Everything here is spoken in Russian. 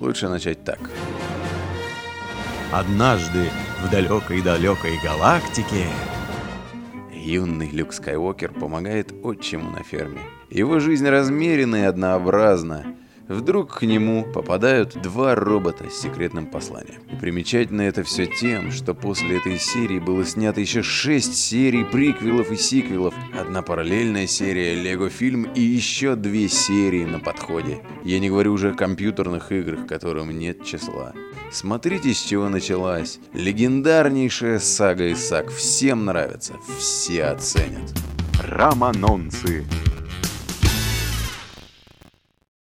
Лучше начать так. Однажды в далекой-далекой галактике Юный Люк Скайуокер помогает отчиму на ферме. Его жизнь размерена и однообразна. Вдруг к нему попадают два робота с секретным посланием. И примечательно это все тем, что после этой серии было снято еще шесть серий приквелов и сиквелов, одна параллельная серия Лего фильм и еще две серии на подходе. Я не говорю уже о компьютерных играх, которым нет числа. Смотрите, с чего началась. Легендарнейшая сага Исаак. Всем нравится, все оценят. Романонцы